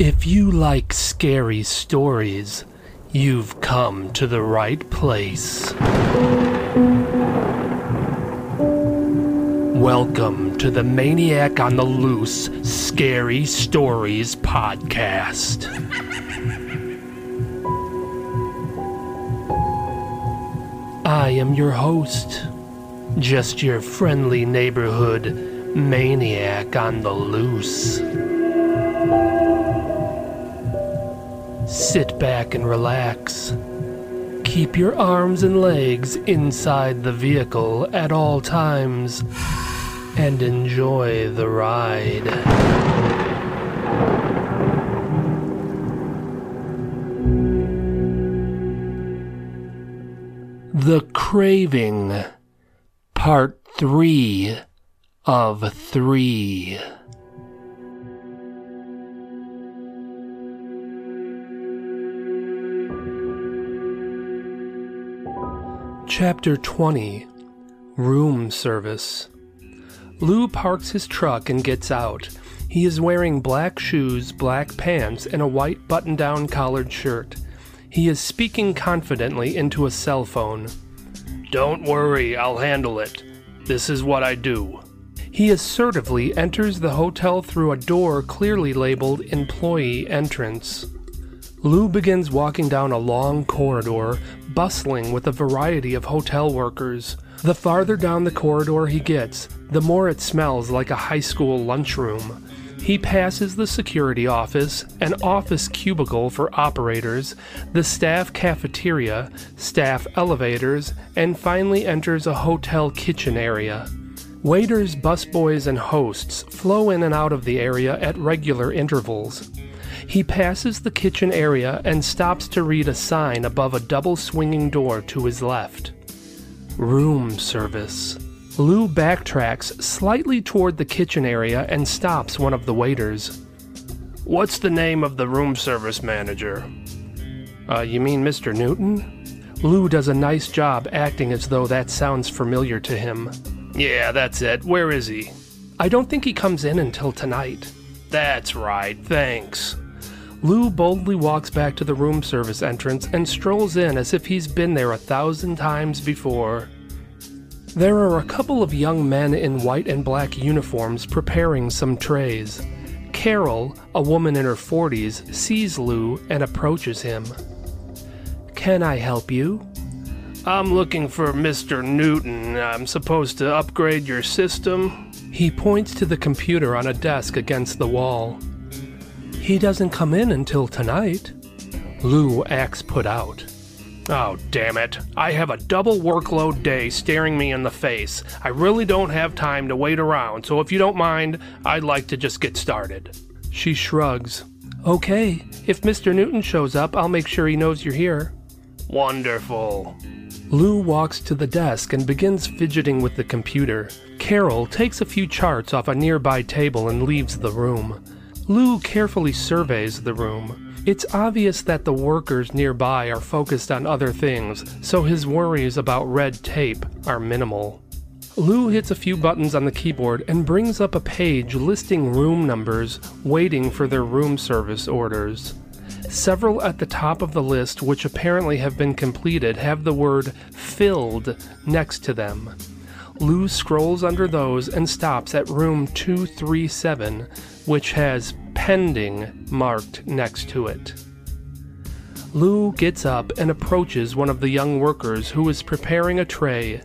If you like scary stories, you've come to the right place. Welcome to the Maniac on the Loose Scary Stories podcast. I am your host, just your friendly neighborhood maniac on the loose. Sit back and relax. Keep your arms and legs inside the vehicle at all times and enjoy the ride. The Craving, Part 3 of 3. Chapter 20 Room Service Lou parks his truck and gets out. He is wearing black shoes, black pants, and a white button down collared shirt. He is speaking confidently into a cell phone. Don't worry, I'll handle it. This is what I do. He assertively enters the hotel through a door clearly labeled Employee Entrance. Lou begins walking down a long corridor, bustling with a variety of hotel workers. The farther down the corridor he gets, the more it smells like a high school lunchroom. He passes the security office, an office cubicle for operators, the staff cafeteria, staff elevators, and finally enters a hotel kitchen area. Waiters, busboys, and hosts flow in and out of the area at regular intervals. He passes the kitchen area and stops to read a sign above a double swinging door to his left. Room service. Lou backtracks slightly toward the kitchen area and stops one of the waiters. What's the name of the room service manager? Uh, you mean Mr. Newton? Lou does a nice job acting as though that sounds familiar to him. Yeah, that's it. Where is he? I don't think he comes in until tonight. That's right, thanks. Lou boldly walks back to the room service entrance and strolls in as if he's been there a thousand times before. There are a couple of young men in white and black uniforms preparing some trays. Carol, a woman in her 40s, sees Lou and approaches him. Can I help you? I'm looking for Mr. Newton. I'm supposed to upgrade your system. He points to the computer on a desk against the wall. He doesn't come in until tonight. Lou acts put out. Oh, damn it. I have a double workload day staring me in the face. I really don't have time to wait around, so if you don't mind, I'd like to just get started. She shrugs. Okay, if Mr. Newton shows up, I'll make sure he knows you're here. Wonderful. Lou walks to the desk and begins fidgeting with the computer. Carol takes a few charts off a nearby table and leaves the room. Lou carefully surveys the room. It's obvious that the workers nearby are focused on other things, so his worries about red tape are minimal. Lou hits a few buttons on the keyboard and brings up a page listing room numbers waiting for their room service orders. Several at the top of the list, which apparently have been completed, have the word filled next to them. Lou scrolls under those and stops at room 237, which has pending marked next to it. Lou gets up and approaches one of the young workers who is preparing a tray.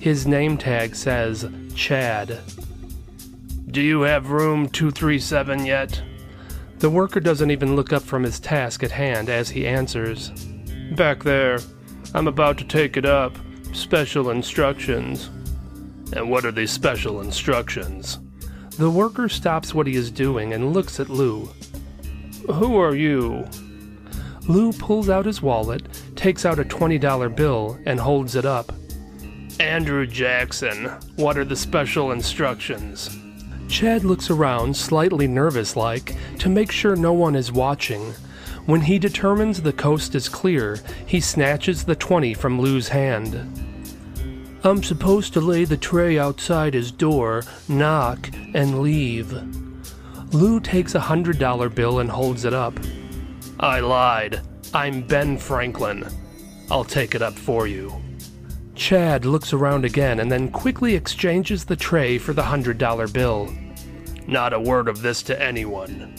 His name tag says Chad. Do you have room 237 yet? The worker doesn't even look up from his task at hand as he answers. Back there. I'm about to take it up. Special instructions. And what are these special instructions? The worker stops what he is doing and looks at Lou. Who are you? Lou pulls out his wallet, takes out a $20 bill, and holds it up. Andrew Jackson, what are the special instructions? Chad looks around, slightly nervous like, to make sure no one is watching. When he determines the coast is clear, he snatches the 20 from Lou's hand. I'm supposed to lay the tray outside his door, knock, and leave. Lou takes a hundred dollar bill and holds it up. I lied. I'm Ben Franklin. I'll take it up for you. Chad looks around again and then quickly exchanges the tray for the hundred dollar bill. Not a word of this to anyone.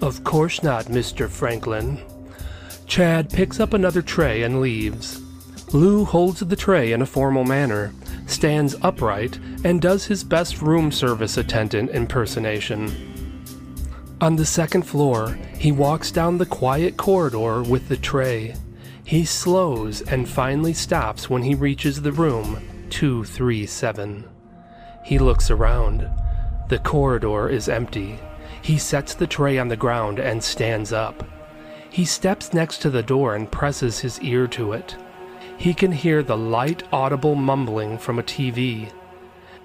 Of course not, Mr. Franklin. Chad picks up another tray and leaves. Lou holds the tray in a formal manner, stands upright, and does his best room service attendant impersonation. On the second floor, he walks down the quiet corridor with the tray. He slows and finally stops when he reaches the room 237. He looks around. The corridor is empty. He sets the tray on the ground and stands up. He steps next to the door and presses his ear to it. He can hear the light, audible mumbling from a TV.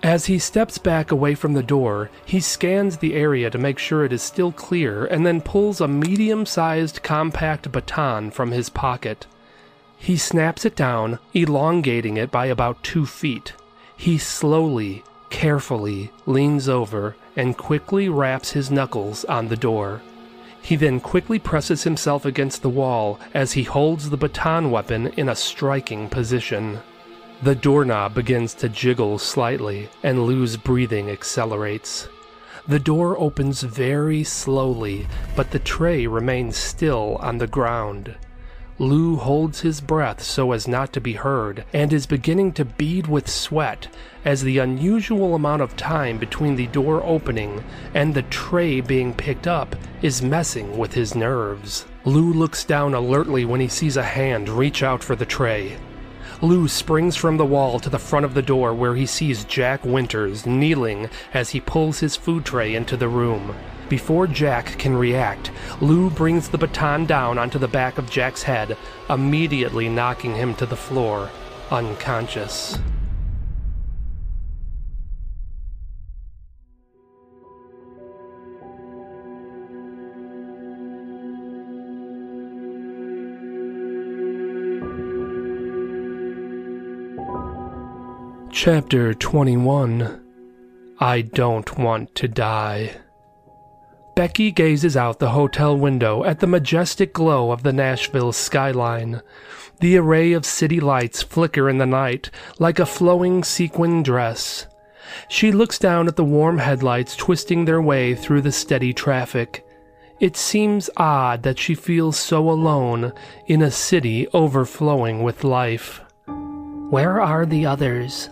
As he steps back away from the door, he scans the area to make sure it is still clear and then pulls a medium sized compact baton from his pocket. He snaps it down, elongating it by about two feet. He slowly, carefully leans over and quickly raps his knuckles on the door. He then quickly presses himself against the wall as he holds the baton weapon in a striking position. The doorknob begins to jiggle slightly, and Lou's breathing accelerates. The door opens very slowly, but the tray remains still on the ground. Lou holds his breath so as not to be heard, and is beginning to bead with sweat as the unusual amount of time between the door opening and the tray being picked up is messing with his nerves. Lou looks down alertly when he sees a hand reach out for the tray. Lou springs from the wall to the front of the door where he sees Jack Winters kneeling as he pulls his food tray into the room. Before Jack can react, Lou brings the baton down onto the back of Jack's head, immediately knocking him to the floor, unconscious. Chapter 21 I Don't Want to Die. Becky gazes out the hotel window at the majestic glow of the Nashville skyline. The array of city lights flicker in the night like a flowing sequin dress. She looks down at the warm headlights twisting their way through the steady traffic. It seems odd that she feels so alone in a city overflowing with life. Where are the others?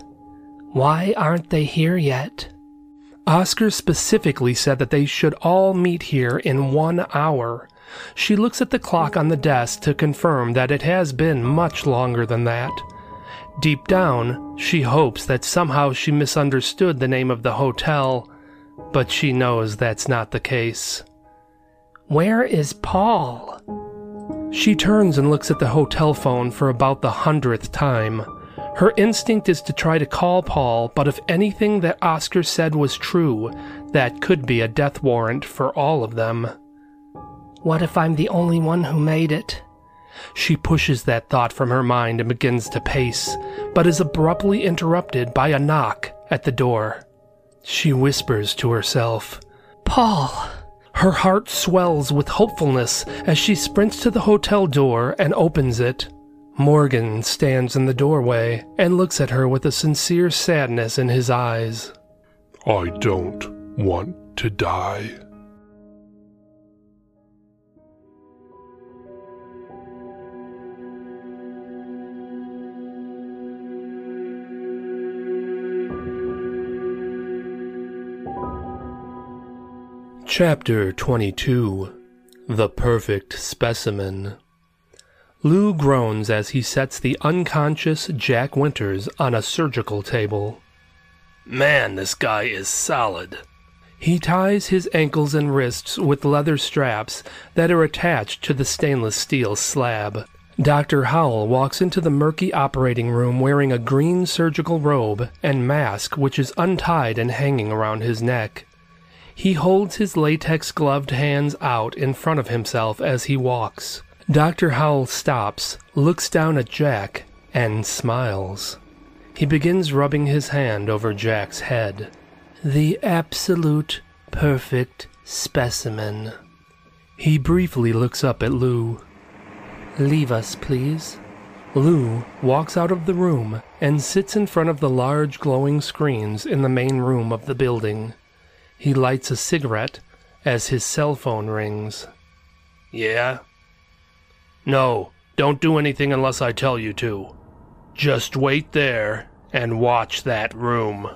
Why aren't they here yet? Oscar specifically said that they should all meet here in one hour. She looks at the clock on the desk to confirm that it has been much longer than that. Deep down, she hopes that somehow she misunderstood the name of the hotel, but she knows that's not the case. Where is Paul? She turns and looks at the hotel phone for about the hundredth time. Her instinct is to try to call Paul, but if anything that Oscar said was true, that could be a death warrant for all of them. What if I'm the only one who made it? She pushes that thought from her mind and begins to pace, but is abruptly interrupted by a knock at the door. She whispers to herself, Paul! Her heart swells with hopefulness as she sprints to the hotel door and opens it. Morgan stands in the doorway and looks at her with a sincere sadness in his eyes. I don't want to die. Chapter 22 The Perfect Specimen Lou groans as he sets the unconscious Jack Winters on a surgical table. Man, this guy is solid. He ties his ankles and wrists with leather straps that are attached to the stainless steel slab. Dr. Howell walks into the murky operating room wearing a green surgical robe and mask which is untied and hanging around his neck. He holds his latex gloved hands out in front of himself as he walks. Dr. Howell stops, looks down at Jack, and smiles. He begins rubbing his hand over Jack's head. The absolute perfect specimen. He briefly looks up at Lou. Leave us, please. Lou walks out of the room and sits in front of the large glowing screens in the main room of the building. He lights a cigarette as his cell phone rings. Yeah? No, don't do anything unless I tell you to. Just wait there and watch that room.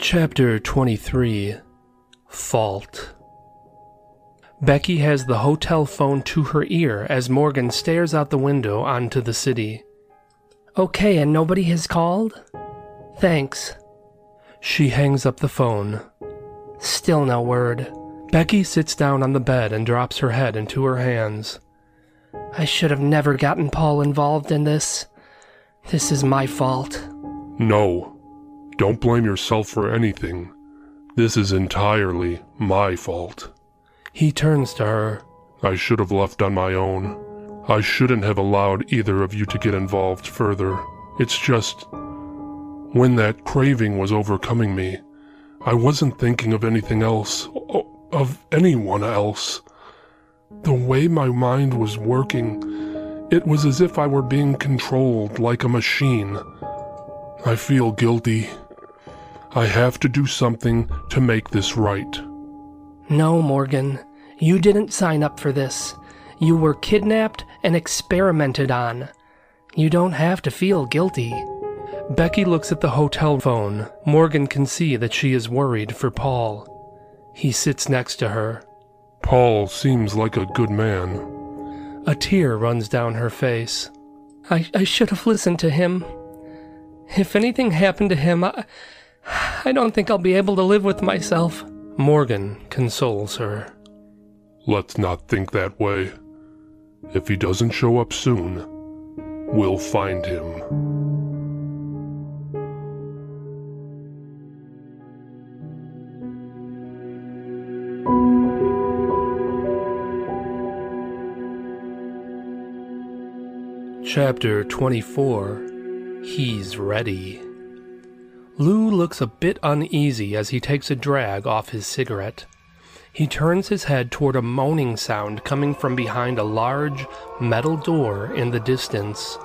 Chapter 23 Fault Becky has the hotel phone to her ear as Morgan stares out the window onto the city. Okay, and nobody has called? Thanks. She hangs up the phone. Still no word. Becky sits down on the bed and drops her head into her hands. I should have never gotten Paul involved in this. This is my fault. No. Don't blame yourself for anything. This is entirely my fault. He turns to her. I should have left on my own. I shouldn't have allowed either of you to get involved further. It's just. When that craving was overcoming me, I wasn't thinking of anything else, of anyone else. The way my mind was working, it was as if I were being controlled like a machine. I feel guilty. I have to do something to make this right. No, Morgan. You didn't sign up for this. You were kidnapped and experimented on. You don't have to feel guilty. Becky looks at the hotel phone. Morgan can see that she is worried for Paul. He sits next to her. Paul seems like a good man. A tear runs down her face. I, I should have listened to him. If anything happened to him, I, I don't think I'll be able to live with myself. Morgan consoles her. Let's not think that way. If he doesn't show up soon, we'll find him. Chapter 24 He's Ready. Lou looks a bit uneasy as he takes a drag off his cigarette. He turns his head toward a moaning sound coming from behind a large metal door in the distance.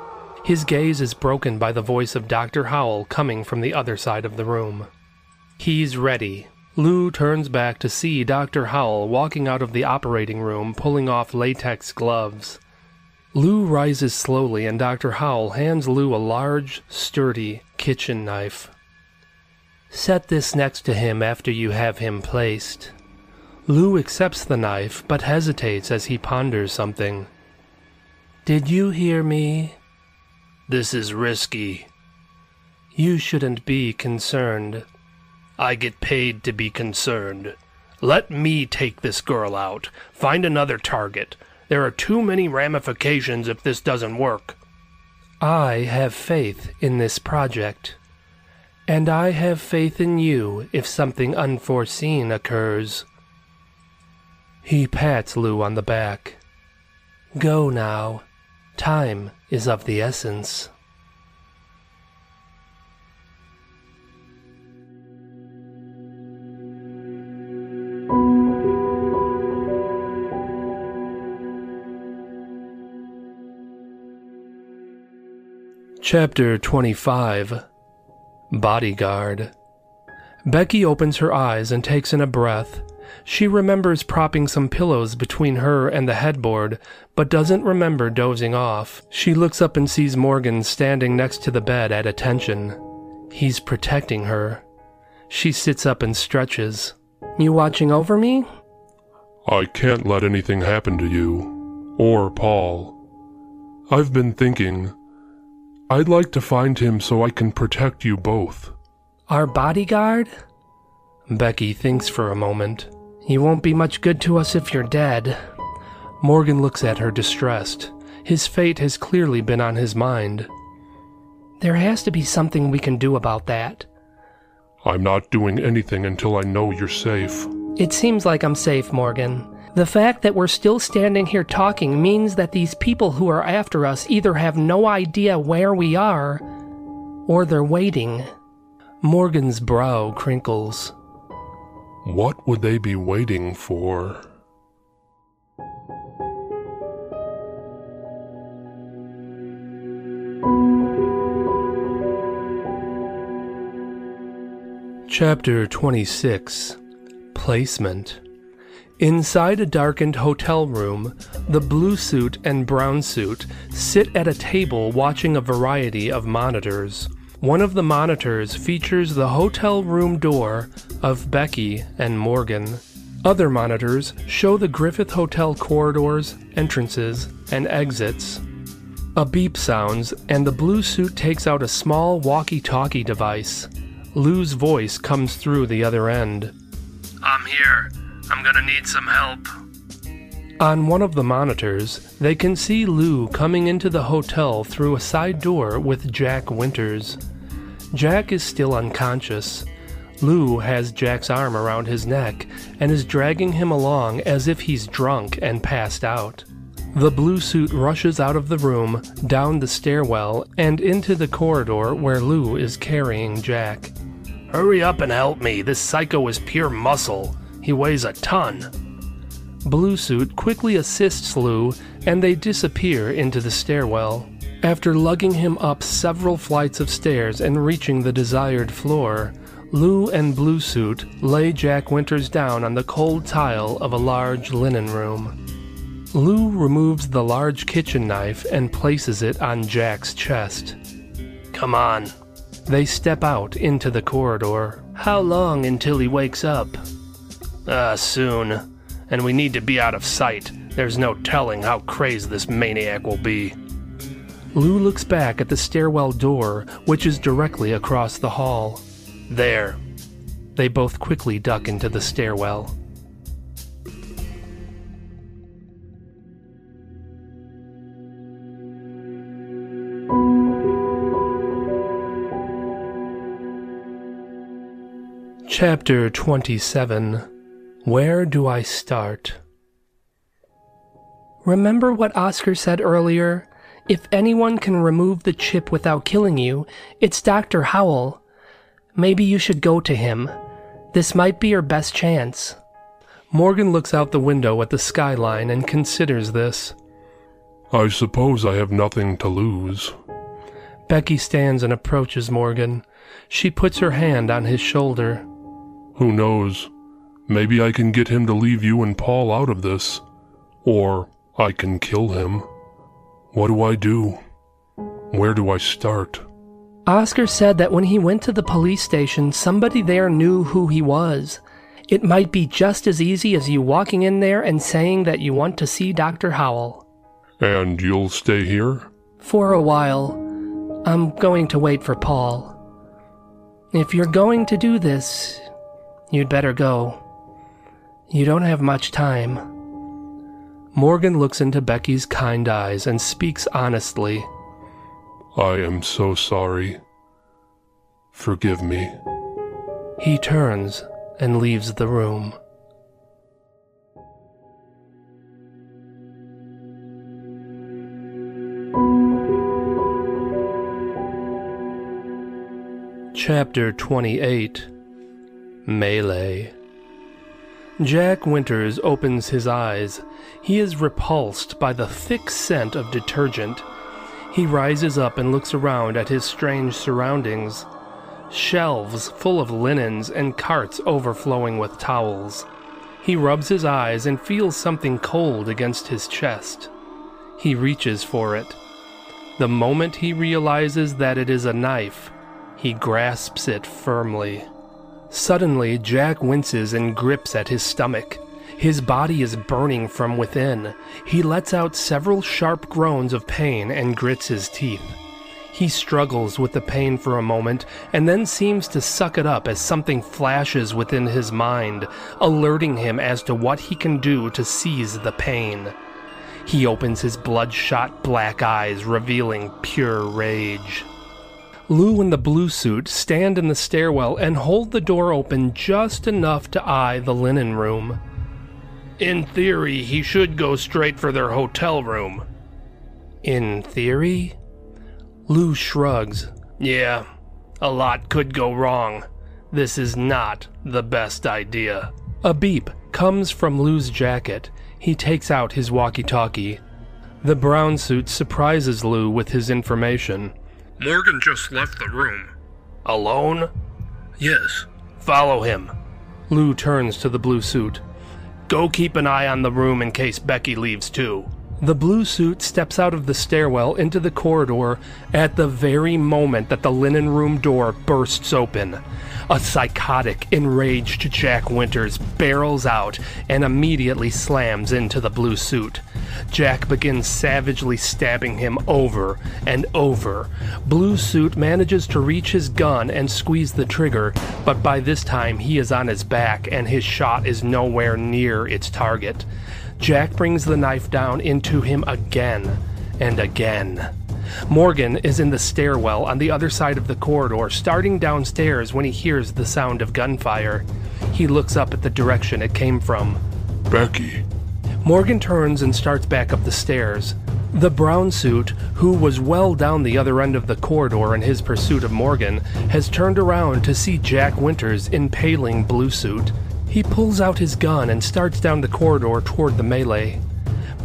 His gaze is broken by the voice of Dr. Howell coming from the other side of the room. He's ready. Lou turns back to see Dr. Howell walking out of the operating room pulling off latex gloves. Lou rises slowly and Dr. Howell hands Lou a large, sturdy kitchen knife. Set this next to him after you have him placed. Lou accepts the knife, but hesitates as he ponders something. Did you hear me? This is risky. You shouldn't be concerned. I get paid to be concerned. Let me take this girl out. Find another target. There are too many ramifications if this doesn't work. I have faith in this project. And I have faith in you if something unforeseen occurs. He pats Lou on the back. Go now. Time is of the essence. Chapter 25 Bodyguard. Becky opens her eyes and takes in a breath. She remembers propping some pillows between her and the headboard, but doesn't remember dozing off. She looks up and sees Morgan standing next to the bed at attention. He's protecting her. She sits up and stretches. You watching over me? I can't let anything happen to you, or Paul. I've been thinking. I'd like to find him so I can protect you both. Our bodyguard? Becky thinks for a moment. You won't be much good to us if you're dead. Morgan looks at her distressed. His fate has clearly been on his mind. There has to be something we can do about that. I'm not doing anything until I know you're safe. It seems like I'm safe, Morgan. The fact that we're still standing here talking means that these people who are after us either have no idea where we are, or they're waiting. Morgan's brow crinkles. What would they be waiting for? Chapter 26 Placement Inside a darkened hotel room, the blue suit and brown suit sit at a table watching a variety of monitors. One of the monitors features the hotel room door of Becky and Morgan. Other monitors show the Griffith Hotel corridors, entrances, and exits. A beep sounds, and the blue suit takes out a small walkie talkie device. Lou's voice comes through the other end. I'm here. I'm gonna need some help. On one of the monitors, they can see Lou coming into the hotel through a side door with Jack Winters. Jack is still unconscious. Lou has Jack's arm around his neck and is dragging him along as if he's drunk and passed out. The blue suit rushes out of the room, down the stairwell, and into the corridor where Lou is carrying Jack. Hurry up and help me. This psycho is pure muscle. He weighs a ton. Blue Suit quickly assists Lou and they disappear into the stairwell. After lugging him up several flights of stairs and reaching the desired floor, Lou and Blue Suit lay Jack Winters down on the cold tile of a large linen room. Lou removes the large kitchen knife and places it on Jack's chest. Come on. They step out into the corridor. How long until he wakes up? Uh, soon. And we need to be out of sight. There's no telling how crazed this maniac will be. Lou looks back at the stairwell door, which is directly across the hall. There. They both quickly duck into the stairwell. Chapter 27 Where Do I Start? Remember what Oscar said earlier? If anyone can remove the chip without killing you, it's Dr. Howell. Maybe you should go to him. This might be your best chance. Morgan looks out the window at the skyline and considers this. I suppose I have nothing to lose. Becky stands and approaches Morgan. She puts her hand on his shoulder. Who knows? Maybe I can get him to leave you and Paul out of this. Or I can kill him. What do I do? Where do I start? Oscar said that when he went to the police station, somebody there knew who he was. It might be just as easy as you walking in there and saying that you want to see Dr. Howell. And you'll stay here? For a while. I'm going to wait for Paul. If you're going to do this, You'd better go. You don't have much time. Morgan looks into Becky's kind eyes and speaks honestly. I am so sorry. Forgive me. He turns and leaves the room. Chapter 28 Melee. Jack Winters opens his eyes. He is repulsed by the thick scent of detergent. He rises up and looks around at his strange surroundings shelves full of linens and carts overflowing with towels. He rubs his eyes and feels something cold against his chest. He reaches for it. The moment he realizes that it is a knife, he grasps it firmly. Suddenly, Jack winces and grips at his stomach. His body is burning from within. He lets out several sharp groans of pain and grits his teeth. He struggles with the pain for a moment and then seems to suck it up as something flashes within his mind, alerting him as to what he can do to seize the pain. He opens his bloodshot black eyes, revealing pure rage. Lou in the blue suit stand in the stairwell and hold the door open just enough to eye the linen room. In theory, he should go straight for their hotel room. In theory? Lou shrugs. Yeah, a lot could go wrong. This is not the best idea. A beep comes from Lou's jacket. He takes out his walkie talkie. The brown suit surprises Lou with his information. Morgan just left the room. Alone? Yes. Follow him. Lou turns to the blue suit. Go keep an eye on the room in case Becky leaves too. The blue suit steps out of the stairwell into the corridor at the very moment that the linen room door bursts open. A psychotic, enraged Jack Winters barrels out and immediately slams into the blue suit. Jack begins savagely stabbing him over and over. Blue Suit manages to reach his gun and squeeze the trigger, but by this time he is on his back and his shot is nowhere near its target. Jack brings the knife down into him again and again. Morgan is in the stairwell on the other side of the corridor, starting downstairs when he hears the sound of gunfire. He looks up at the direction it came from. Becky. Morgan turns and starts back up the stairs. The brown suit, who was well down the other end of the corridor in his pursuit of Morgan, has turned around to see Jack Winters impaling Blue Suit. He pulls out his gun and starts down the corridor toward the melee.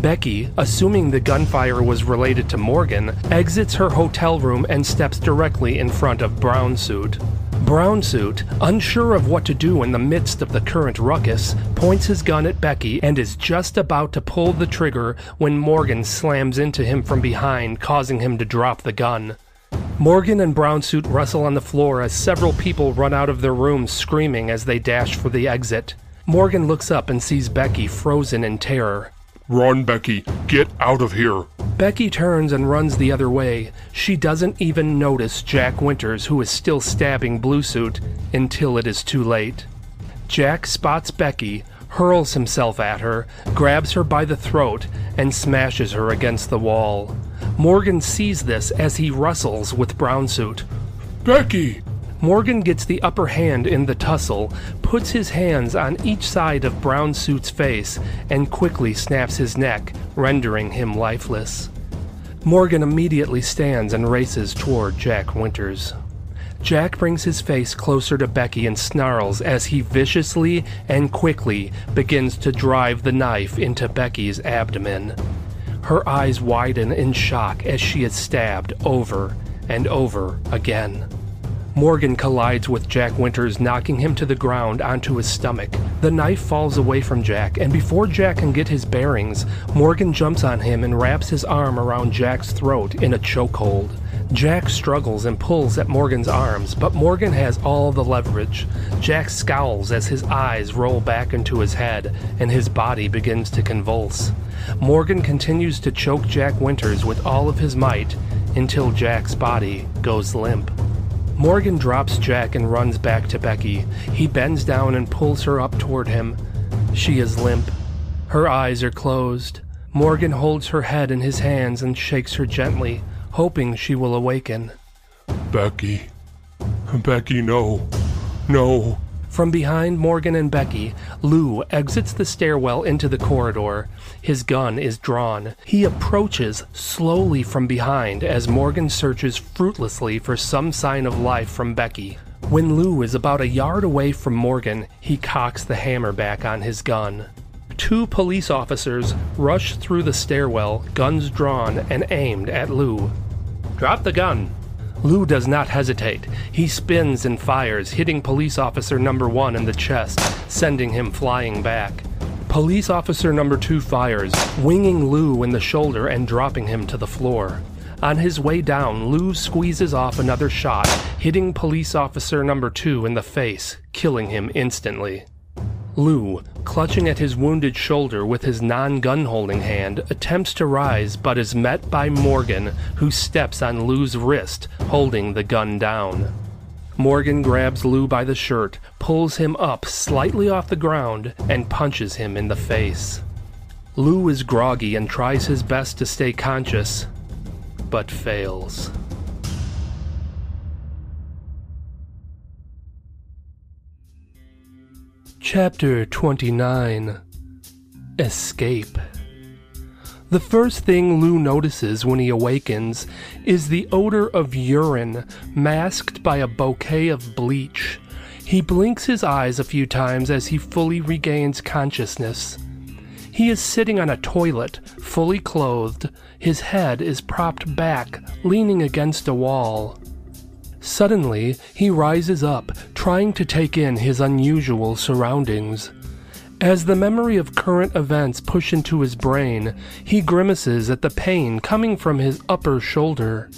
Becky, assuming the gunfire was related to Morgan, exits her hotel room and steps directly in front of Brown Suit. Brown Suit, unsure of what to do in the midst of the current ruckus, points his gun at Becky and is just about to pull the trigger when Morgan slams into him from behind, causing him to drop the gun. Morgan and Brown Suit wrestle on the floor as several people run out of their rooms screaming as they dash for the exit. Morgan looks up and sees Becky frozen in terror. Run, Becky. Get out of here. Becky turns and runs the other way. She doesn't even notice Jack Winters, who is still stabbing Blue Suit, until it is too late. Jack spots Becky, hurls himself at her, grabs her by the throat, and smashes her against the wall. Morgan sees this as he wrestles with Brown Suit. Becky! Morgan gets the upper hand in the tussle, puts his hands on each side of Brown Suit's face, and quickly snaps his neck, rendering him lifeless. Morgan immediately stands and races toward Jack Winters. Jack brings his face closer to Becky and snarls as he viciously and quickly begins to drive the knife into Becky's abdomen. Her eyes widen in shock as she is stabbed over and over again. Morgan collides with Jack Winters, knocking him to the ground onto his stomach. The knife falls away from Jack, and before Jack can get his bearings, Morgan jumps on him and wraps his arm around Jack's throat in a chokehold. Jack struggles and pulls at Morgan's arms, but Morgan has all the leverage. Jack scowls as his eyes roll back into his head and his body begins to convulse. Morgan continues to choke Jack Winters with all of his might until Jack's body goes limp. Morgan drops Jack and runs back to Becky. He bends down and pulls her up toward him. She is limp. Her eyes are closed. Morgan holds her head in his hands and shakes her gently, hoping she will awaken. Becky. Becky, no. No. From behind Morgan and Becky, Lou exits the stairwell into the corridor. His gun is drawn. He approaches slowly from behind as Morgan searches fruitlessly for some sign of life from Becky. When Lou is about a yard away from Morgan, he cocks the hammer back on his gun. Two police officers rush through the stairwell, guns drawn and aimed at Lou. Drop the gun, Lou does not hesitate. He spins and fires, hitting police officer number one in the chest, sending him flying back. Police officer number two fires, winging Lou in the shoulder and dropping him to the floor. On his way down, Lou squeezes off another shot, hitting police officer number two in the face, killing him instantly. Lou, clutching at his wounded shoulder with his non gun holding hand, attempts to rise but is met by Morgan, who steps on Lou's wrist, holding the gun down. Morgan grabs Lou by the shirt, pulls him up slightly off the ground, and punches him in the face. Lou is groggy and tries his best to stay conscious, but fails. Chapter 29 Escape. The first thing Lou notices when he awakens is the odor of urine masked by a bouquet of bleach. He blinks his eyes a few times as he fully regains consciousness. He is sitting on a toilet, fully clothed. His head is propped back, leaning against a wall. Suddenly, he rises up, trying to take in his unusual surroundings. As the memory of current events push into his brain, he grimaces at the pain coming from his upper shoulder.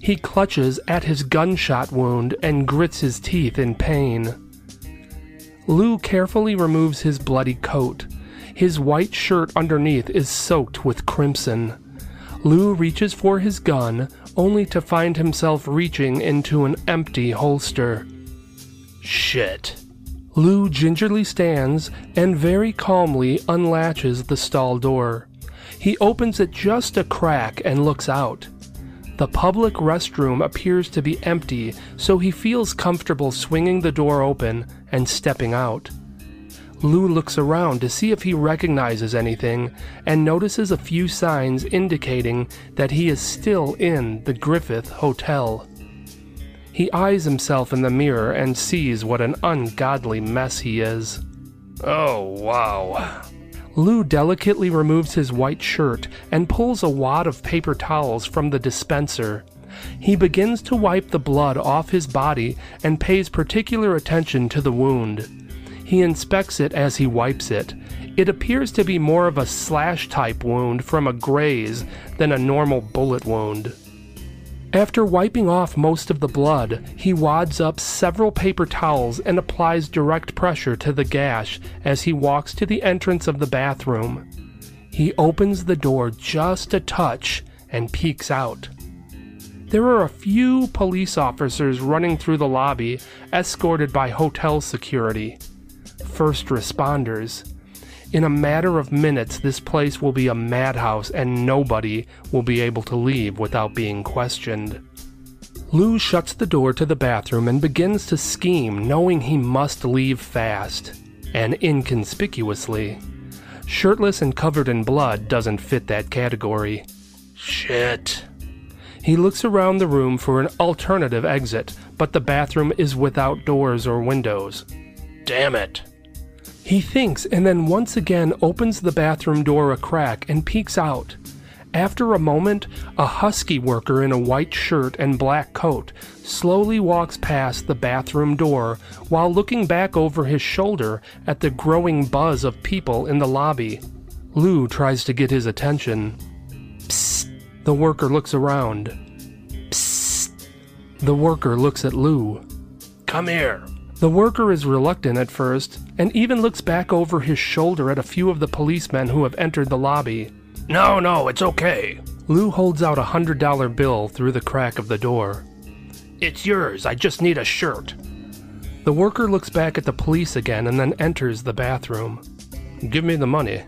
He clutches at his gunshot wound and grits his teeth in pain. Lou carefully removes his bloody coat. His white shirt underneath is soaked with crimson. Lou reaches for his gun, only to find himself reaching into an empty holster. Shit. Lou gingerly stands and very calmly unlatches the stall door. He opens it just a crack and looks out. The public restroom appears to be empty, so he feels comfortable swinging the door open and stepping out. Lou looks around to see if he recognizes anything and notices a few signs indicating that he is still in the Griffith Hotel. He eyes himself in the mirror and sees what an ungodly mess he is. Oh, wow. Lou delicately removes his white shirt and pulls a wad of paper towels from the dispenser. He begins to wipe the blood off his body and pays particular attention to the wound. He inspects it as he wipes it. It appears to be more of a slash type wound from a graze than a normal bullet wound. After wiping off most of the blood, he wads up several paper towels and applies direct pressure to the gash as he walks to the entrance of the bathroom. He opens the door just a touch and peeks out. There are a few police officers running through the lobby, escorted by hotel security first responders. In a matter of minutes, this place will be a madhouse and nobody will be able to leave without being questioned. Lou shuts the door to the bathroom and begins to scheme, knowing he must leave fast and inconspicuously. Shirtless and covered in blood doesn't fit that category. Shit. He looks around the room for an alternative exit, but the bathroom is without doors or windows. Damn it. He thinks and then once again opens the bathroom door a crack and peeks out. After a moment, a husky worker in a white shirt and black coat slowly walks past the bathroom door while looking back over his shoulder at the growing buzz of people in the lobby. Lou tries to get his attention. Psst. The worker looks around. Psst. The worker looks at Lou. Come here. The worker is reluctant at first, and even looks back over his shoulder at a few of the policemen who have entered the lobby. No, no, it's okay. Lou holds out a hundred dollar bill through the crack of the door. It's yours, I just need a shirt. The worker looks back at the police again and then enters the bathroom. Give me the money.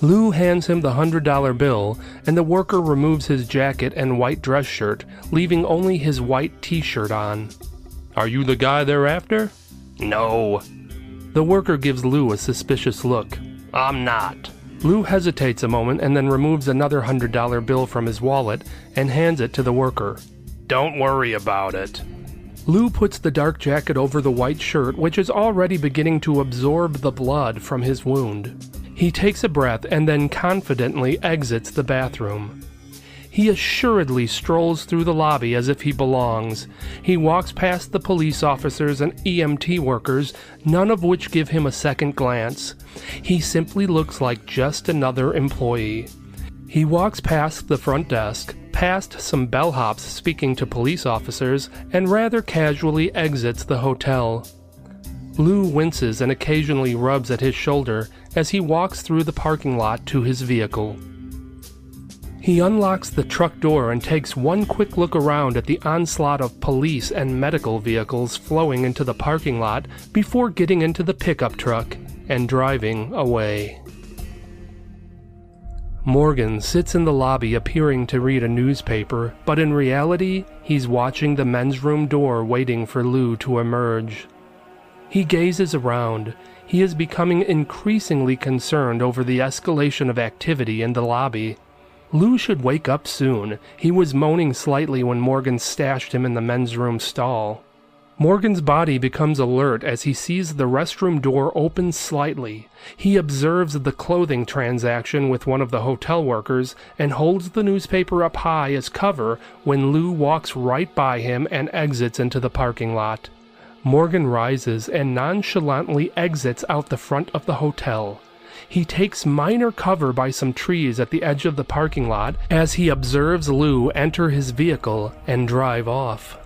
Lou hands him the hundred dollar bill, and the worker removes his jacket and white dress shirt, leaving only his white t shirt on. Are you the guy they're after? No. The worker gives Lou a suspicious look. I'm not. Lou hesitates a moment and then removes another hundred dollar bill from his wallet and hands it to the worker. Don't worry about it. Lou puts the dark jacket over the white shirt, which is already beginning to absorb the blood from his wound. He takes a breath and then confidently exits the bathroom. He assuredly strolls through the lobby as if he belongs. He walks past the police officers and EMT workers, none of which give him a second glance. He simply looks like just another employee. He walks past the front desk, past some bellhops speaking to police officers and rather casually exits the hotel. Lou winces and occasionally rubs at his shoulder as he walks through the parking lot to his vehicle. He unlocks the truck door and takes one quick look around at the onslaught of police and medical vehicles flowing into the parking lot before getting into the pickup truck and driving away. Morgan sits in the lobby appearing to read a newspaper, but in reality, he's watching the men's room door waiting for Lou to emerge. He gazes around. He is becoming increasingly concerned over the escalation of activity in the lobby. Lou should wake up soon. He was moaning slightly when Morgan stashed him in the men's room stall. Morgan's body becomes alert as he sees the restroom door open slightly. He observes the clothing transaction with one of the hotel workers and holds the newspaper up high as cover when Lou walks right by him and exits into the parking lot. Morgan rises and nonchalantly exits out the front of the hotel. He takes minor cover by some trees at the edge of the parking lot as he observes Lou enter his vehicle and drive off.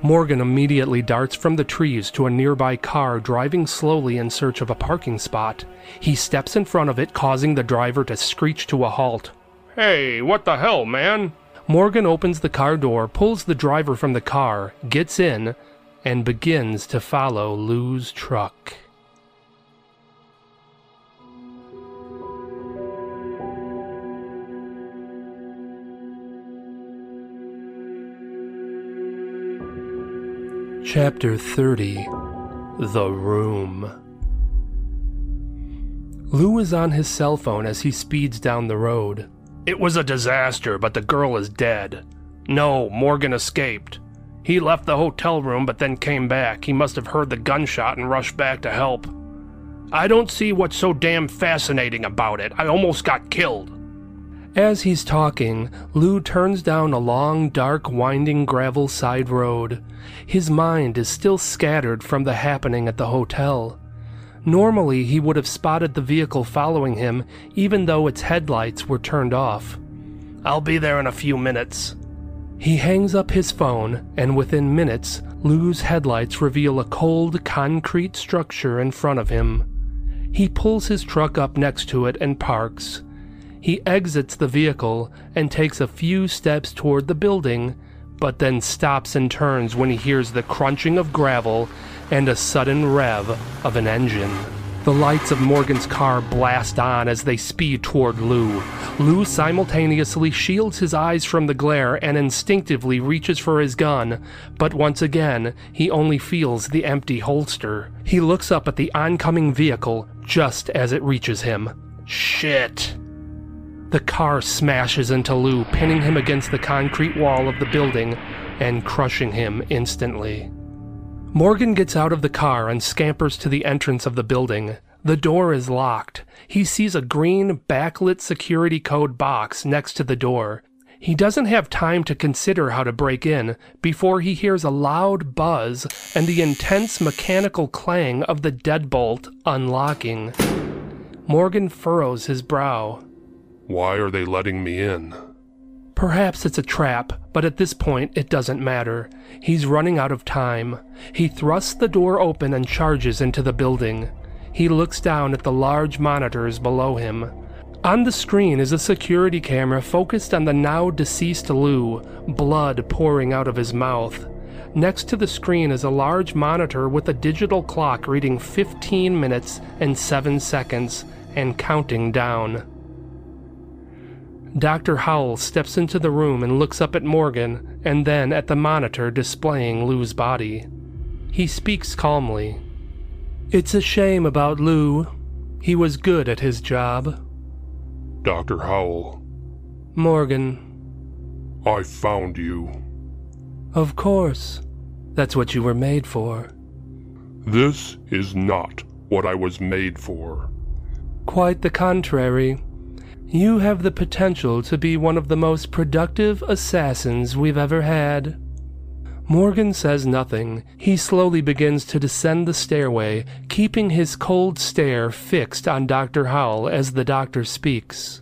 Morgan immediately darts from the trees to a nearby car driving slowly in search of a parking spot. He steps in front of it, causing the driver to screech to a halt. Hey, what the hell, man? Morgan opens the car door, pulls the driver from the car, gets in, and begins to follow Lou's truck. Chapter 30 The Room Lou is on his cell phone as he speeds down the road. It was a disaster, but the girl is dead. No, Morgan escaped. He left the hotel room but then came back. He must have heard the gunshot and rushed back to help. I don't see what's so damn fascinating about it. I almost got killed. As he's talking, Lou turns down a long, dark, winding gravel side road. His mind is still scattered from the happening at the hotel. Normally, he would have spotted the vehicle following him, even though its headlights were turned off. I'll be there in a few minutes. He hangs up his phone, and within minutes, Lou's headlights reveal a cold, concrete structure in front of him. He pulls his truck up next to it and parks. He exits the vehicle and takes a few steps toward the building, but then stops and turns when he hears the crunching of gravel and a sudden rev of an engine. The lights of Morgan's car blast on as they speed toward Lou. Lou simultaneously shields his eyes from the glare and instinctively reaches for his gun, but once again, he only feels the empty holster. He looks up at the oncoming vehicle just as it reaches him. Shit! The car smashes into Lou, pinning him against the concrete wall of the building and crushing him instantly. Morgan gets out of the car and scampers to the entrance of the building. The door is locked. He sees a green, backlit security code box next to the door. He doesn't have time to consider how to break in before he hears a loud buzz and the intense mechanical clang of the deadbolt unlocking. Morgan furrows his brow. Why are they letting me in? Perhaps it's a trap, but at this point it doesn't matter. He's running out of time. He thrusts the door open and charges into the building. He looks down at the large monitors below him. On the screen is a security camera focused on the now deceased Lou, blood pouring out of his mouth. Next to the screen is a large monitor with a digital clock reading 15 minutes and 7 seconds and counting down. Dr. Howell steps into the room and looks up at Morgan and then at the monitor displaying Lou's body. He speaks calmly. It's a shame about Lou. He was good at his job. Dr. Howell. Morgan. I found you. Of course. That's what you were made for. This is not what I was made for. Quite the contrary. You have the potential to be one of the most productive assassins we've ever had. Morgan says nothing. He slowly begins to descend the stairway, keeping his cold stare fixed on Dr. Howell as the doctor speaks.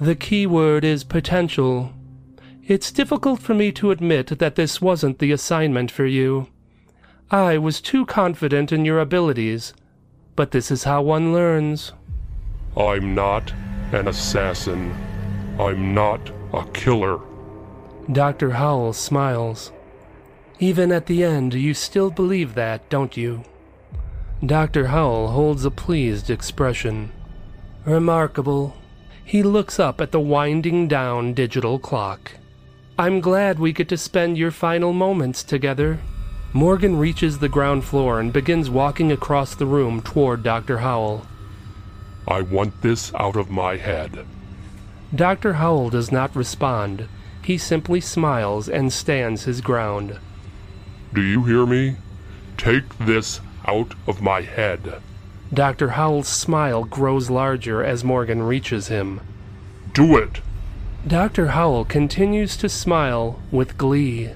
The key word is potential. It's difficult for me to admit that this wasn't the assignment for you. I was too confident in your abilities, but this is how one learns. I'm not an assassin. I'm not a killer. Dr. Howell smiles. Even at the end, you still believe that, don't you? Dr. Howell holds a pleased expression. Remarkable. He looks up at the winding down digital clock. I'm glad we get to spend your final moments together. Morgan reaches the ground floor and begins walking across the room toward Dr. Howell. I want this out of my head. Dr. Howell does not respond. He simply smiles and stands his ground. Do you hear me? Take this out of my head. Dr. Howell's smile grows larger as Morgan reaches him. Do it! Dr. Howell continues to smile with glee.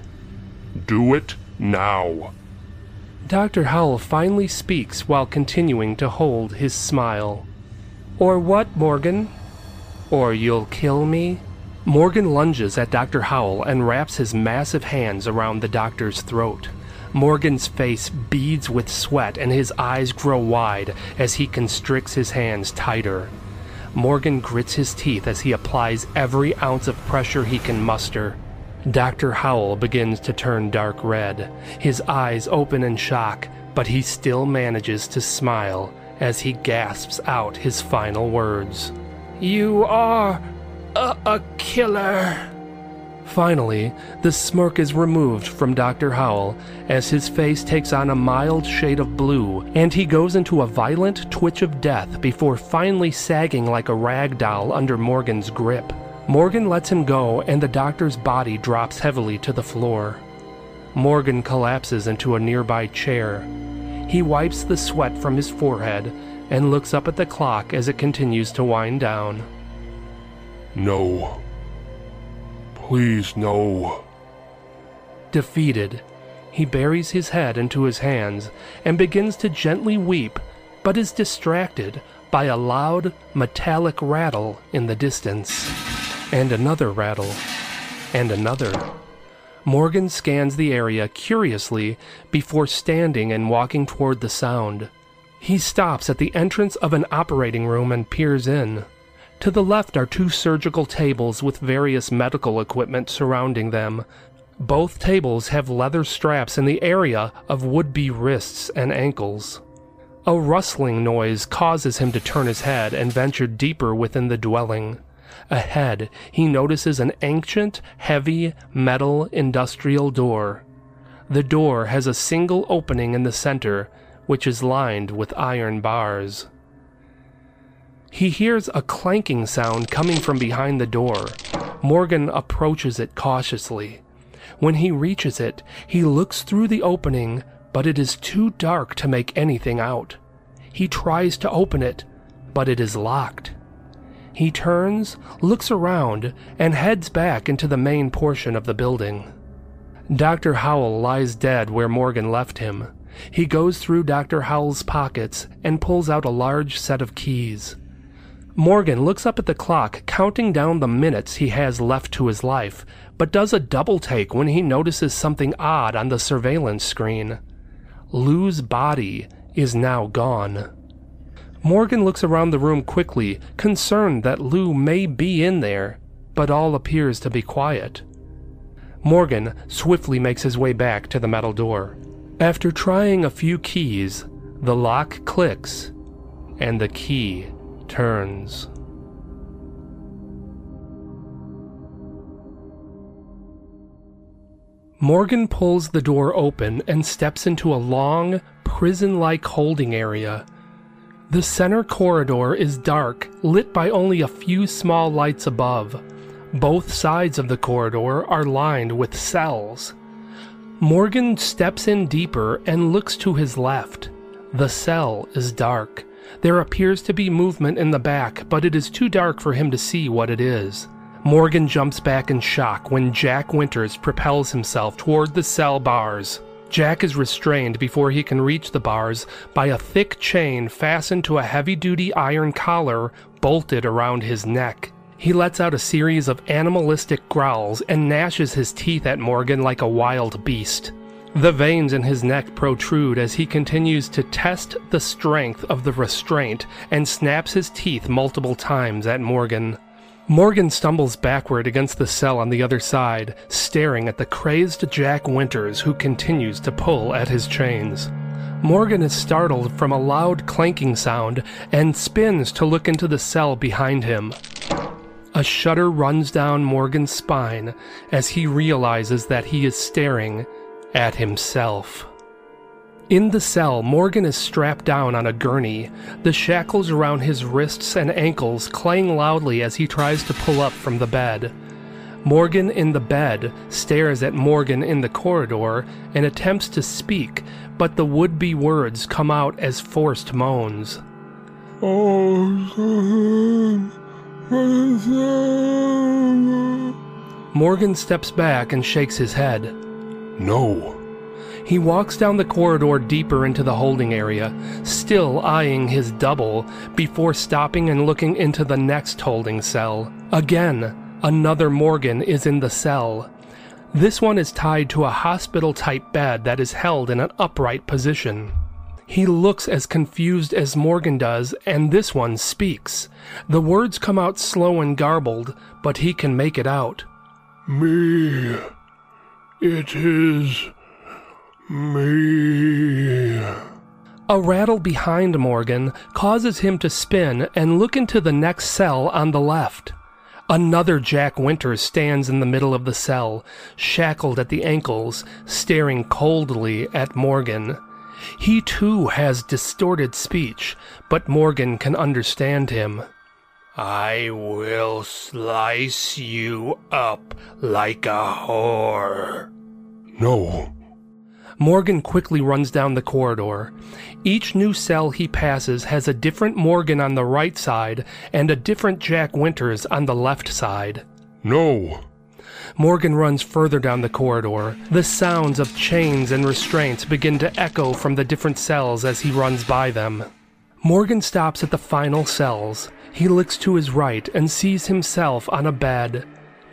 Do it now. Dr. Howell finally speaks while continuing to hold his smile. Or what, Morgan? Or you'll kill me? Morgan lunges at Dr. Howell and wraps his massive hands around the doctor's throat. Morgan's face beads with sweat and his eyes grow wide as he constricts his hands tighter. Morgan grits his teeth as he applies every ounce of pressure he can muster. Dr. Howell begins to turn dark red. His eyes open in shock, but he still manages to smile as he gasps out his final words. You are a, a killer. Finally, the smirk is removed from Dr. Howell as his face takes on a mild shade of blue and he goes into a violent twitch of death before finally sagging like a rag doll under Morgan's grip. Morgan lets him go and the doctor's body drops heavily to the floor. Morgan collapses into a nearby chair. He wipes the sweat from his forehead and looks up at the clock as it continues to wind down. No. Please, no. Defeated, he buries his head into his hands and begins to gently weep, but is distracted by a loud, metallic rattle in the distance. And another rattle. And another. Morgan scans the area curiously before standing and walking toward the sound. He stops at the entrance of an operating room and peers in. To the left are two surgical tables with various medical equipment surrounding them. Both tables have leather straps in the area of would be wrists and ankles. A rustling noise causes him to turn his head and venture deeper within the dwelling. Ahead, he notices an ancient, heavy, metal industrial door. The door has a single opening in the center, which is lined with iron bars. He hears a clanking sound coming from behind the door. Morgan approaches it cautiously. When he reaches it, he looks through the opening, but it is too dark to make anything out. He tries to open it, but it is locked. He turns, looks around, and heads back into the main portion of the building. Dr. Howell lies dead where Morgan left him. He goes through Dr. Howell's pockets and pulls out a large set of keys. Morgan looks up at the clock, counting down the minutes he has left to his life, but does a double take when he notices something odd on the surveillance screen. Lou's body is now gone. Morgan looks around the room quickly, concerned that Lou may be in there, but all appears to be quiet. Morgan swiftly makes his way back to the metal door. After trying a few keys, the lock clicks and the key turns. Morgan pulls the door open and steps into a long, prison like holding area. The center corridor is dark, lit by only a few small lights above. Both sides of the corridor are lined with cells. Morgan steps in deeper and looks to his left. The cell is dark. There appears to be movement in the back, but it is too dark for him to see what it is. Morgan jumps back in shock when Jack Winters propels himself toward the cell bars. Jack is restrained before he can reach the bars by a thick chain fastened to a heavy duty iron collar bolted around his neck. He lets out a series of animalistic growls and gnashes his teeth at Morgan like a wild beast. The veins in his neck protrude as he continues to test the strength of the restraint and snaps his teeth multiple times at Morgan. Morgan stumbles backward against the cell on the other side, staring at the crazed Jack Winters who continues to pull at his chains. Morgan is startled from a loud clanking sound and spins to look into the cell behind him. A shudder runs down Morgan's spine as he realizes that he is staring at himself. In the cell, Morgan is strapped down on a gurney, the shackles around his wrists and ankles clang loudly as he tries to pull up from the bed. Morgan in the bed stares at Morgan in the corridor and attempts to speak, but the would be words come out as forced moans. Morgan steps back and shakes his head. No. He walks down the corridor deeper into the holding area, still eyeing his double, before stopping and looking into the next holding cell. Again, another Morgan is in the cell. This one is tied to a hospital type bed that is held in an upright position. He looks as confused as Morgan does, and this one speaks. The words come out slow and garbled, but he can make it out. Me. It is. Me. A rattle behind Morgan causes him to spin and look into the next cell on the left. Another Jack Winters stands in the middle of the cell, shackled at the ankles, staring coldly at Morgan. He too has distorted speech, but Morgan can understand him. I will slice you up like a whore. No. Morgan quickly runs down the corridor. Each new cell he passes has a different Morgan on the right side and a different Jack Winters on the left side. No. Morgan runs further down the corridor. The sounds of chains and restraints begin to echo from the different cells as he runs by them. Morgan stops at the final cells. He looks to his right and sees himself on a bed.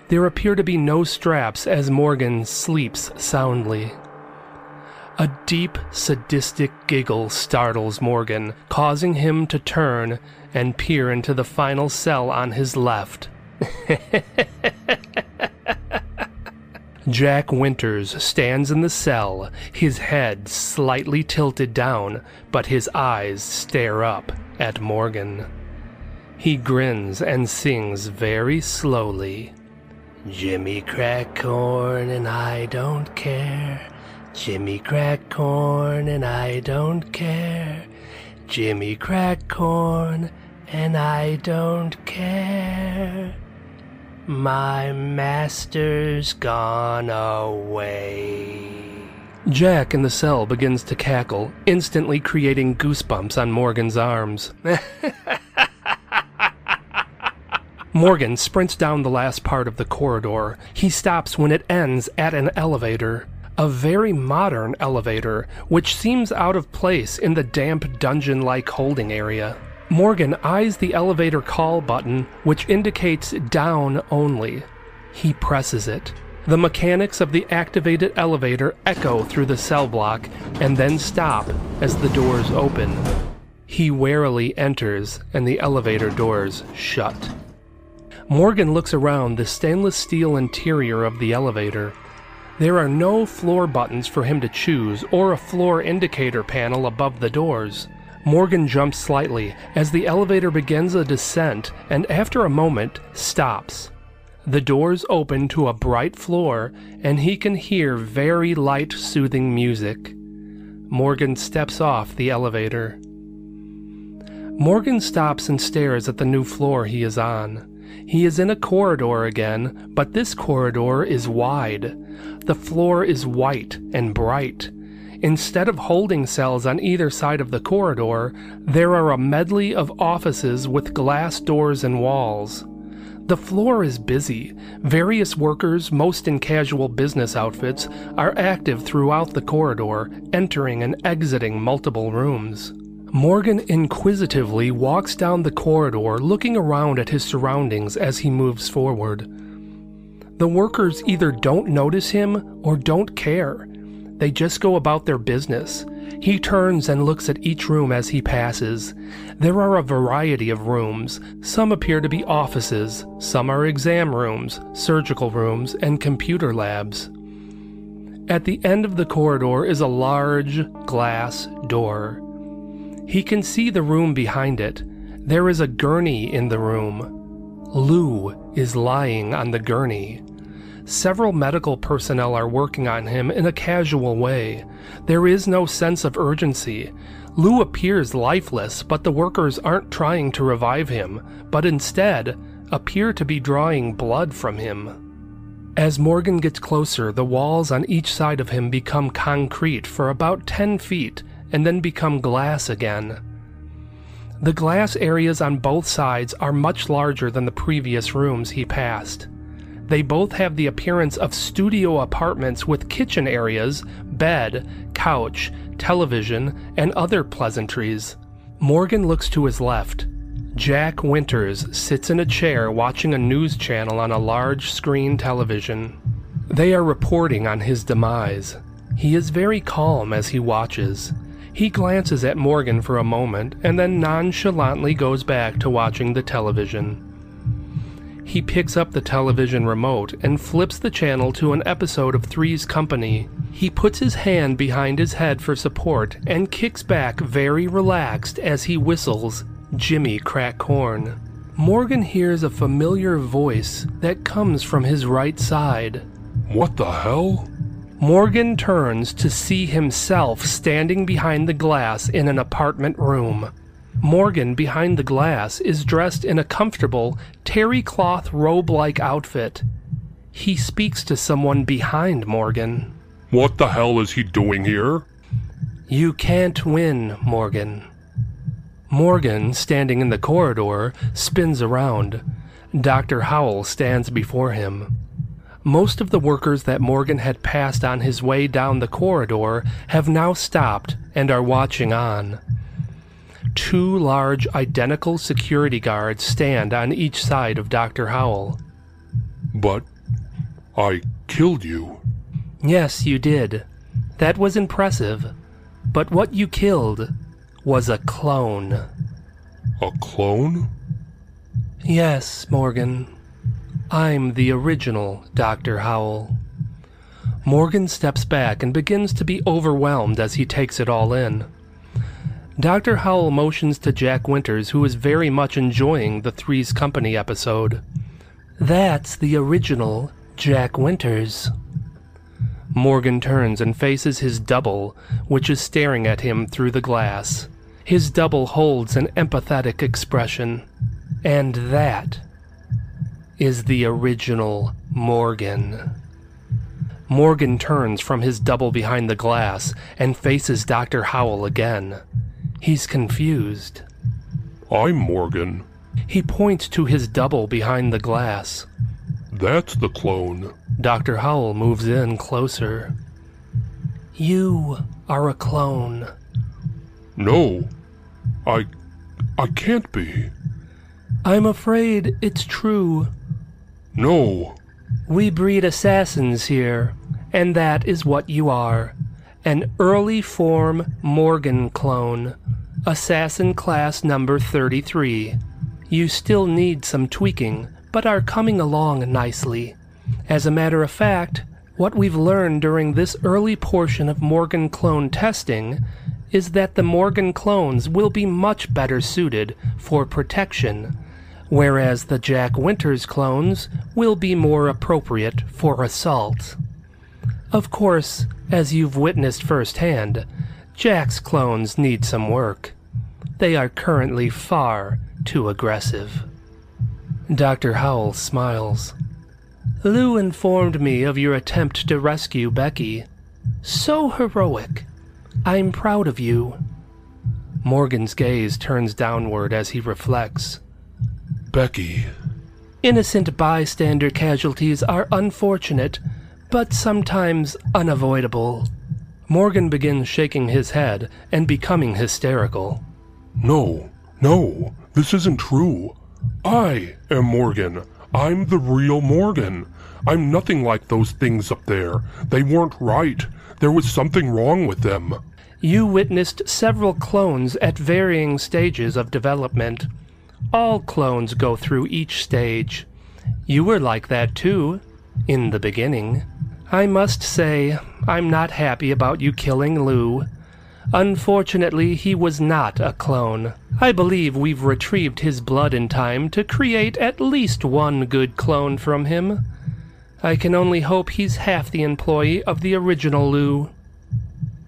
There appear to be no straps as Morgan sleeps soundly. A deep, sadistic giggle startles Morgan, causing him to turn and peer into the final cell on his left. Jack Winters stands in the cell, his head slightly tilted down, but his eyes stare up at Morgan. He grins and sings very slowly. Jimmy crack corn and I don't care. Jimmy crack corn and I don't care. Jimmy crack corn and I don't care. My master's gone away. Jack in the cell begins to cackle, instantly creating goosebumps on Morgan's arms. Morgan sprints down the last part of the corridor. He stops when it ends at an elevator. A very modern elevator, which seems out of place in the damp dungeon like holding area. Morgan eyes the elevator call button, which indicates down only. He presses it. The mechanics of the activated elevator echo through the cell block and then stop as the doors open. He warily enters and the elevator doors shut. Morgan looks around the stainless steel interior of the elevator. There are no floor buttons for him to choose or a floor indicator panel above the doors. Morgan jumps slightly as the elevator begins a descent and after a moment stops. The doors open to a bright floor and he can hear very light, soothing music. Morgan steps off the elevator. Morgan stops and stares at the new floor he is on. He is in a corridor again, but this corridor is wide. The floor is white and bright. Instead of holding cells on either side of the corridor, there are a medley of offices with glass doors and walls. The floor is busy. Various workers, most in casual business outfits, are active throughout the corridor, entering and exiting multiple rooms. Morgan inquisitively walks down the corridor, looking around at his surroundings as he moves forward. The workers either don't notice him or don't care. They just go about their business. He turns and looks at each room as he passes. There are a variety of rooms. Some appear to be offices, some are exam rooms, surgical rooms, and computer labs. At the end of the corridor is a large glass door. He can see the room behind it. There is a gurney in the room. Lou is lying on the gurney. Several medical personnel are working on him in a casual way. There is no sense of urgency. Lou appears lifeless, but the workers aren't trying to revive him, but instead appear to be drawing blood from him. As Morgan gets closer, the walls on each side of him become concrete for about 10 feet and then become glass again. The glass areas on both sides are much larger than the previous rooms he passed. They both have the appearance of studio apartments with kitchen areas, bed, couch, television, and other pleasantries. Morgan looks to his left. Jack Winters sits in a chair watching a news channel on a large screen television. They are reporting on his demise. He is very calm as he watches. He glances at Morgan for a moment and then nonchalantly goes back to watching the television. He picks up the television remote and flips the channel to an episode of Three's Company. He puts his hand behind his head for support and kicks back very relaxed as he whistles Jimmy Crack Corn. Morgan hears a familiar voice that comes from his right side. What the hell? Morgan turns to see himself standing behind the glass in an apartment room. Morgan, behind the glass, is dressed in a comfortable, terry cloth robe like outfit. He speaks to someone behind Morgan. What the hell is he doing here? You can't win, Morgan. Morgan, standing in the corridor, spins around. Dr. Howell stands before him. Most of the workers that Morgan had passed on his way down the corridor have now stopped and are watching on. Two large, identical security guards stand on each side of Dr. Howell. But I killed you. Yes, you did. That was impressive. But what you killed was a clone. A clone? Yes, Morgan. I'm the original Dr. Howell. Morgan steps back and begins to be overwhelmed as he takes it all in. Dr. Howell motions to Jack Winters, who is very much enjoying the Three's Company episode. That's the original Jack Winters. Morgan turns and faces his double, which is staring at him through the glass. His double holds an empathetic expression. And that is the original Morgan. Morgan turns from his double behind the glass and faces Dr. Howell again. He's confused. I'm Morgan. He points to his double behind the glass. That's the clone. Dr. Howell moves in closer. You are a clone. No. I. I can't be. I'm afraid it's true. No. We breed assassins here, and that is what you are. An early form Morgan clone. Assassin class number 33. You still need some tweaking, but are coming along nicely. As a matter of fact, what we've learned during this early portion of Morgan clone testing is that the Morgan clones will be much better suited for protection whereas the Jack Winters clones will be more appropriate for assault. Of course, as you've witnessed firsthand, Jack's clones need some work. They are currently far too aggressive. Dr. Howell smiles. Lou informed me of your attempt to rescue Becky. So heroic. I'm proud of you. Morgan's gaze turns downward as he reflects. Becky. Innocent bystander casualties are unfortunate, but sometimes unavoidable. Morgan begins shaking his head and becoming hysterical. No, no, this isn't true. I am Morgan. I'm the real Morgan. I'm nothing like those things up there. They weren't right. There was something wrong with them. You witnessed several clones at varying stages of development. All clones go through each stage. You were like that too, in the beginning. I must say, I'm not happy about you killing Lou. Unfortunately, he was not a clone. I believe we've retrieved his blood in time to create at least one good clone from him. I can only hope he's half the employee of the original Lou.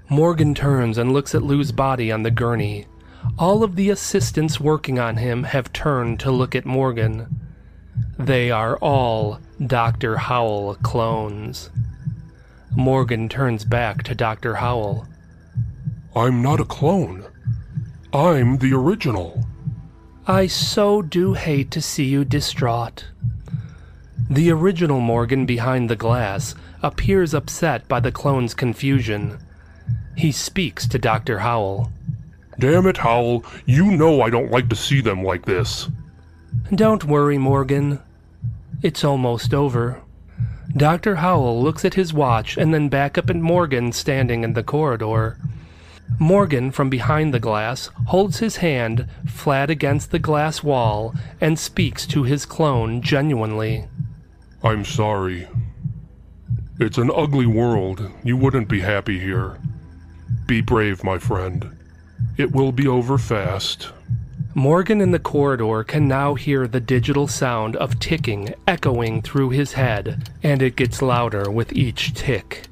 Morgan turns and looks at Lou's body on the gurney. All of the assistants working on him have turned to look at Morgan. They are all Dr. Howell clones. Morgan turns back to Dr. Howell. I'm not a clone. I'm the original. I so do hate to see you distraught. The original Morgan behind the glass appears upset by the clone's confusion. He speaks to Dr. Howell. Damn it, Howell. You know I don't like to see them like this. Don't worry, Morgan. It's almost over. Dr. Howell looks at his watch and then back up at Morgan standing in the corridor. Morgan, from behind the glass, holds his hand flat against the glass wall and speaks to his clone genuinely. I'm sorry. It's an ugly world. You wouldn't be happy here. Be brave, my friend. It will be over fast. Morgan in the corridor can now hear the digital sound of ticking echoing through his head, and it gets louder with each tick.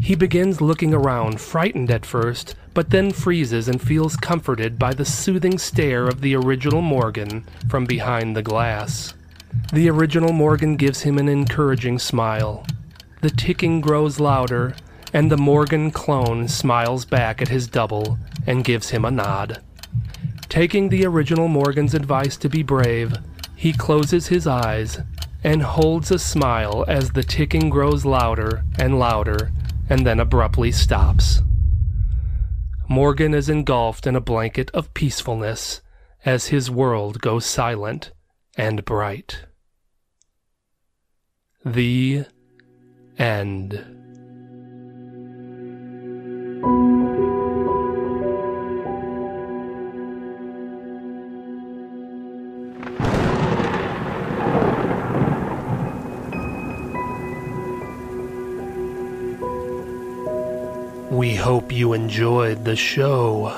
He begins looking around, frightened at first, but then freezes and feels comforted by the soothing stare of the original Morgan from behind the glass. The original Morgan gives him an encouraging smile. The ticking grows louder, and the Morgan clone smiles back at his double and gives him a nod. Taking the original Morgan's advice to be brave, he closes his eyes and holds a smile as the ticking grows louder and louder and then abruptly stops. Morgan is engulfed in a blanket of peacefulness as his world goes silent and bright. The end. We hope you enjoyed the show.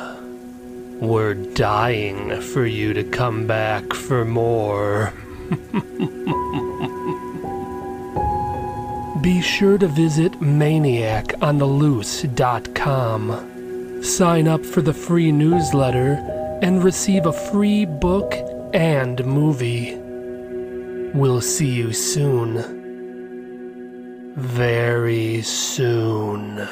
We're dying for you to come back for more. Be sure to visit maniacontheloose.com. Sign up for the free newsletter and receive a free book and movie. We'll see you soon. Very soon.